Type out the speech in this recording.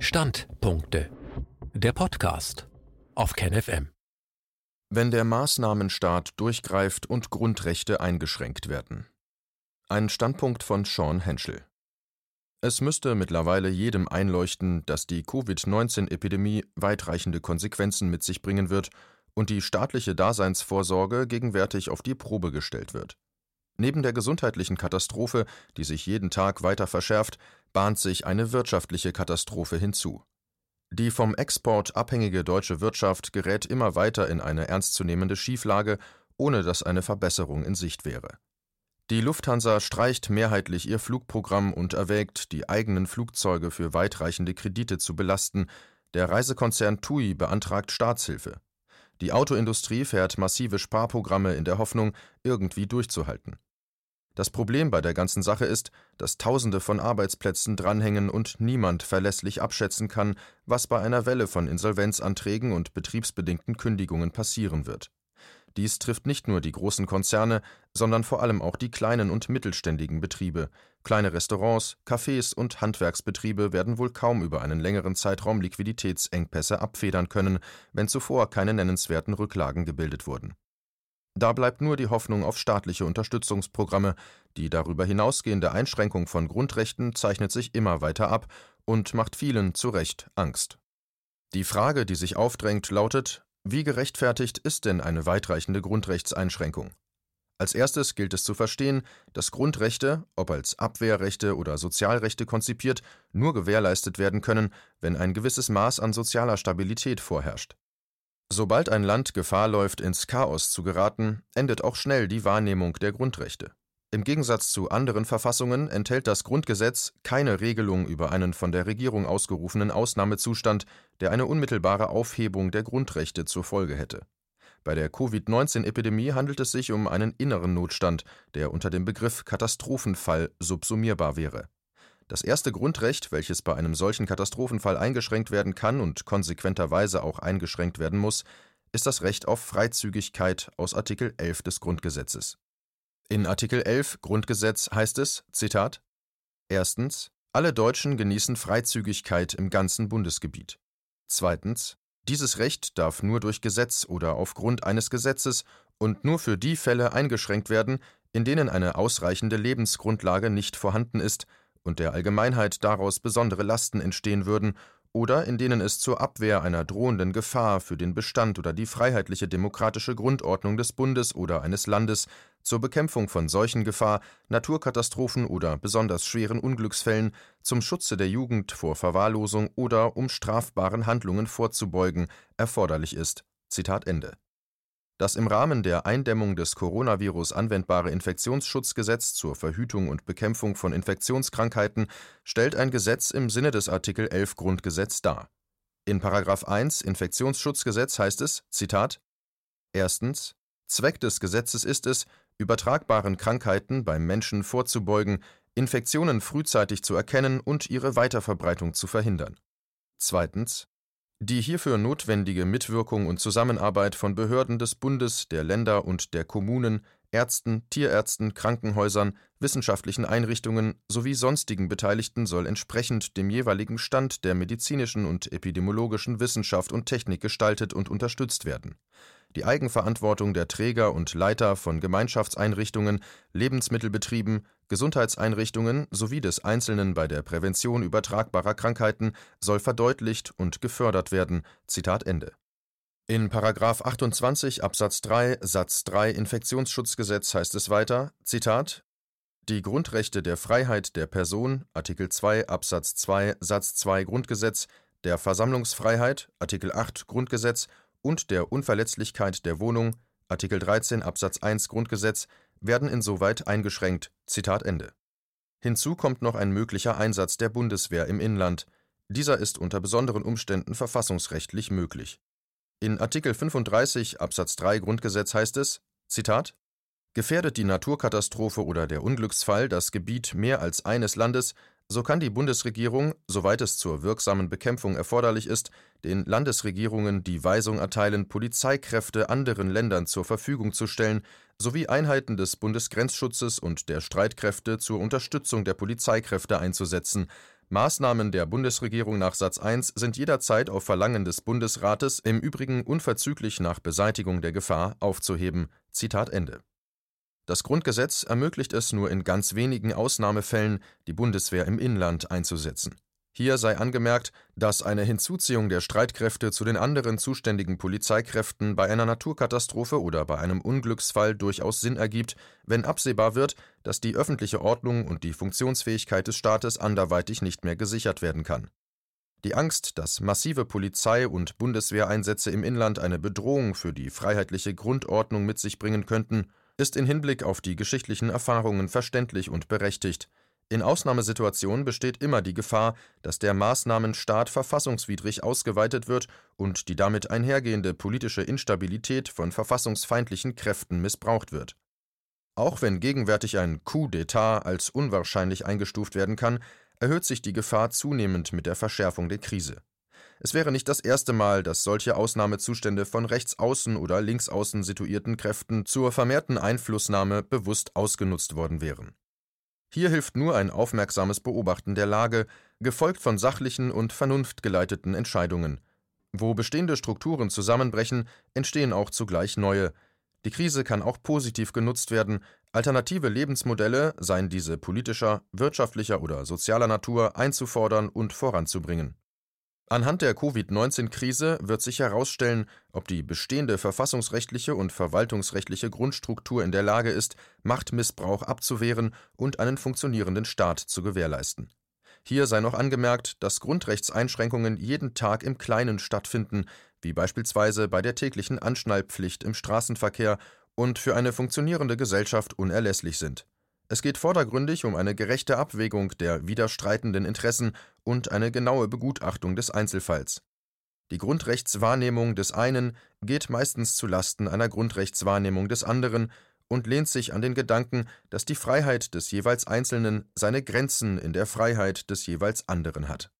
Standpunkte. Der Podcast auf KenFM. Wenn der Maßnahmenstaat durchgreift und Grundrechte eingeschränkt werden. Ein Standpunkt von Sean Henschel. Es müsste mittlerweile jedem einleuchten, dass die Covid-19-Epidemie weitreichende Konsequenzen mit sich bringen wird und die staatliche Daseinsvorsorge gegenwärtig auf die Probe gestellt wird. Neben der gesundheitlichen Katastrophe, die sich jeden Tag weiter verschärft, bahnt sich eine wirtschaftliche Katastrophe hinzu. Die vom Export abhängige deutsche Wirtschaft gerät immer weiter in eine ernstzunehmende Schieflage, ohne dass eine Verbesserung in Sicht wäre. Die Lufthansa streicht mehrheitlich ihr Flugprogramm und erwägt, die eigenen Flugzeuge für weitreichende Kredite zu belasten. Der Reisekonzern TUI beantragt Staatshilfe. Die Autoindustrie fährt massive Sparprogramme in der Hoffnung, irgendwie durchzuhalten. Das Problem bei der ganzen Sache ist, dass Tausende von Arbeitsplätzen dranhängen und niemand verlässlich abschätzen kann, was bei einer Welle von Insolvenzanträgen und betriebsbedingten Kündigungen passieren wird. Dies trifft nicht nur die großen Konzerne, sondern vor allem auch die kleinen und mittelständigen Betriebe. Kleine Restaurants, Cafés und Handwerksbetriebe werden wohl kaum über einen längeren Zeitraum Liquiditätsengpässe abfedern können, wenn zuvor keine nennenswerten Rücklagen gebildet wurden. Da bleibt nur die Hoffnung auf staatliche Unterstützungsprogramme, die darüber hinausgehende Einschränkung von Grundrechten zeichnet sich immer weiter ab und macht vielen zu Recht Angst. Die Frage, die sich aufdrängt, lautet, wie gerechtfertigt ist denn eine weitreichende Grundrechtseinschränkung? Als erstes gilt es zu verstehen, dass Grundrechte, ob als Abwehrrechte oder Sozialrechte konzipiert, nur gewährleistet werden können, wenn ein gewisses Maß an sozialer Stabilität vorherrscht. Sobald ein Land Gefahr läuft, ins Chaos zu geraten, endet auch schnell die Wahrnehmung der Grundrechte. Im Gegensatz zu anderen Verfassungen enthält das Grundgesetz keine Regelung über einen von der Regierung ausgerufenen Ausnahmezustand, der eine unmittelbare Aufhebung der Grundrechte zur Folge hätte. Bei der Covid-19-Epidemie handelt es sich um einen inneren Notstand, der unter dem Begriff Katastrophenfall subsumierbar wäre. Das erste Grundrecht, welches bei einem solchen Katastrophenfall eingeschränkt werden kann und konsequenterweise auch eingeschränkt werden muss, ist das Recht auf Freizügigkeit aus Artikel 11 des Grundgesetzes. In Artikel 11 Grundgesetz heißt es, Zitat, Erstens, alle Deutschen genießen Freizügigkeit im ganzen Bundesgebiet. Zweitens, dieses Recht darf nur durch Gesetz oder aufgrund eines Gesetzes und nur für die Fälle eingeschränkt werden, in denen eine ausreichende Lebensgrundlage nicht vorhanden ist und der Allgemeinheit daraus besondere Lasten entstehen würden oder in denen es zur Abwehr einer drohenden Gefahr für den Bestand oder die freiheitliche demokratische Grundordnung des Bundes oder eines Landes, zur Bekämpfung von Seuchengefahr, Naturkatastrophen oder besonders schweren Unglücksfällen, zum Schutze der Jugend vor Verwahrlosung oder um strafbaren Handlungen vorzubeugen, erforderlich ist. Zitat Ende das im Rahmen der Eindämmung des Coronavirus anwendbare Infektionsschutzgesetz zur Verhütung und Bekämpfung von Infektionskrankheiten stellt ein Gesetz im Sinne des Artikel 11 Grundgesetz dar. In § 1 Infektionsschutzgesetz heißt es: Zitat Erstens Zweck des Gesetzes ist es, übertragbaren Krankheiten beim Menschen vorzubeugen, Infektionen frühzeitig zu erkennen und ihre Weiterverbreitung zu verhindern. Zweitens die hierfür notwendige Mitwirkung und Zusammenarbeit von Behörden des Bundes, der Länder und der Kommunen, Ärzten, Tierärzten, Krankenhäusern, wissenschaftlichen Einrichtungen sowie sonstigen Beteiligten soll entsprechend dem jeweiligen Stand der medizinischen und epidemiologischen Wissenschaft und Technik gestaltet und unterstützt werden die Eigenverantwortung der Träger und Leiter von Gemeinschaftseinrichtungen, Lebensmittelbetrieben, Gesundheitseinrichtungen sowie des Einzelnen bei der Prävention übertragbarer Krankheiten soll verdeutlicht und gefördert werden. Zitat Ende. In § 28 Absatz 3 Satz 3 Infektionsschutzgesetz heißt es weiter: Zitat die Grundrechte der Freiheit der Person Artikel 2 Absatz 2 Satz 2 Grundgesetz, der Versammlungsfreiheit Artikel 8 Grundgesetz und der Unverletzlichkeit der Wohnung (Artikel 13 Absatz 1 Grundgesetz) werden insoweit eingeschränkt. Zitat Ende. Hinzu kommt noch ein möglicher Einsatz der Bundeswehr im Inland. Dieser ist unter besonderen Umständen verfassungsrechtlich möglich. In Artikel 35 Absatz 3 Grundgesetz heißt es: Zitat Gefährdet die Naturkatastrophe oder der Unglücksfall das Gebiet mehr als eines Landes so kann die Bundesregierung, soweit es zur wirksamen Bekämpfung erforderlich ist, den Landesregierungen die Weisung erteilen, Polizeikräfte anderen Ländern zur Verfügung zu stellen, sowie Einheiten des Bundesgrenzschutzes und der Streitkräfte zur Unterstützung der Polizeikräfte einzusetzen. Maßnahmen der Bundesregierung nach Satz 1 sind jederzeit auf Verlangen des Bundesrates im Übrigen unverzüglich nach Beseitigung der Gefahr aufzuheben. Zitat Ende. Das Grundgesetz ermöglicht es nur in ganz wenigen Ausnahmefällen, die Bundeswehr im Inland einzusetzen hier sei angemerkt, dass eine Hinzuziehung der Streitkräfte zu den anderen zuständigen Polizeikräften bei einer Naturkatastrophe oder bei einem Unglücksfall durchaus Sinn ergibt, wenn absehbar wird, dass die öffentliche Ordnung und die Funktionsfähigkeit des Staates anderweitig nicht mehr gesichert werden kann. Die Angst, dass massive Polizei- und Bundeswehreinsätze im Inland eine Bedrohung für die freiheitliche Grundordnung mit sich bringen könnten, ist in Hinblick auf die geschichtlichen Erfahrungen verständlich und berechtigt in Ausnahmesituationen besteht immer die Gefahr, dass der Maßnahmenstaat verfassungswidrig ausgeweitet wird und die damit einhergehende politische Instabilität von verfassungsfeindlichen Kräften missbraucht wird. Auch wenn gegenwärtig ein Coup d'État als unwahrscheinlich eingestuft werden kann, erhöht sich die Gefahr zunehmend mit der Verschärfung der Krise. Es wäre nicht das erste Mal, dass solche Ausnahmezustände von rechtsaußen oder linksaußen situierten Kräften zur vermehrten Einflussnahme bewusst ausgenutzt worden wären hier hilft nur ein aufmerksames Beobachten der Lage, gefolgt von sachlichen und vernunftgeleiteten Entscheidungen. Wo bestehende Strukturen zusammenbrechen, entstehen auch zugleich neue. Die Krise kann auch positiv genutzt werden, alternative Lebensmodelle, seien diese politischer, wirtschaftlicher oder sozialer Natur, einzufordern und voranzubringen Anhand der Covid-19-Krise wird sich herausstellen, ob die bestehende verfassungsrechtliche und verwaltungsrechtliche Grundstruktur in der Lage ist, Machtmissbrauch abzuwehren und einen funktionierenden Staat zu gewährleisten. Hier sei noch angemerkt, dass Grundrechtseinschränkungen jeden Tag im Kleinen stattfinden, wie beispielsweise bei der täglichen Anschnallpflicht im Straßenverkehr und für eine funktionierende Gesellschaft unerlässlich sind es geht vordergründig um eine gerechte Abwägung der widerstreitenden Interessen und eine genaue Begutachtung des Einzelfalls. Die Grundrechtswahrnehmung des einen geht meistens zu Lasten einer Grundrechtswahrnehmung des anderen und lehnt sich an den Gedanken, dass die Freiheit des jeweils Einzelnen seine Grenzen in der Freiheit des jeweils anderen hat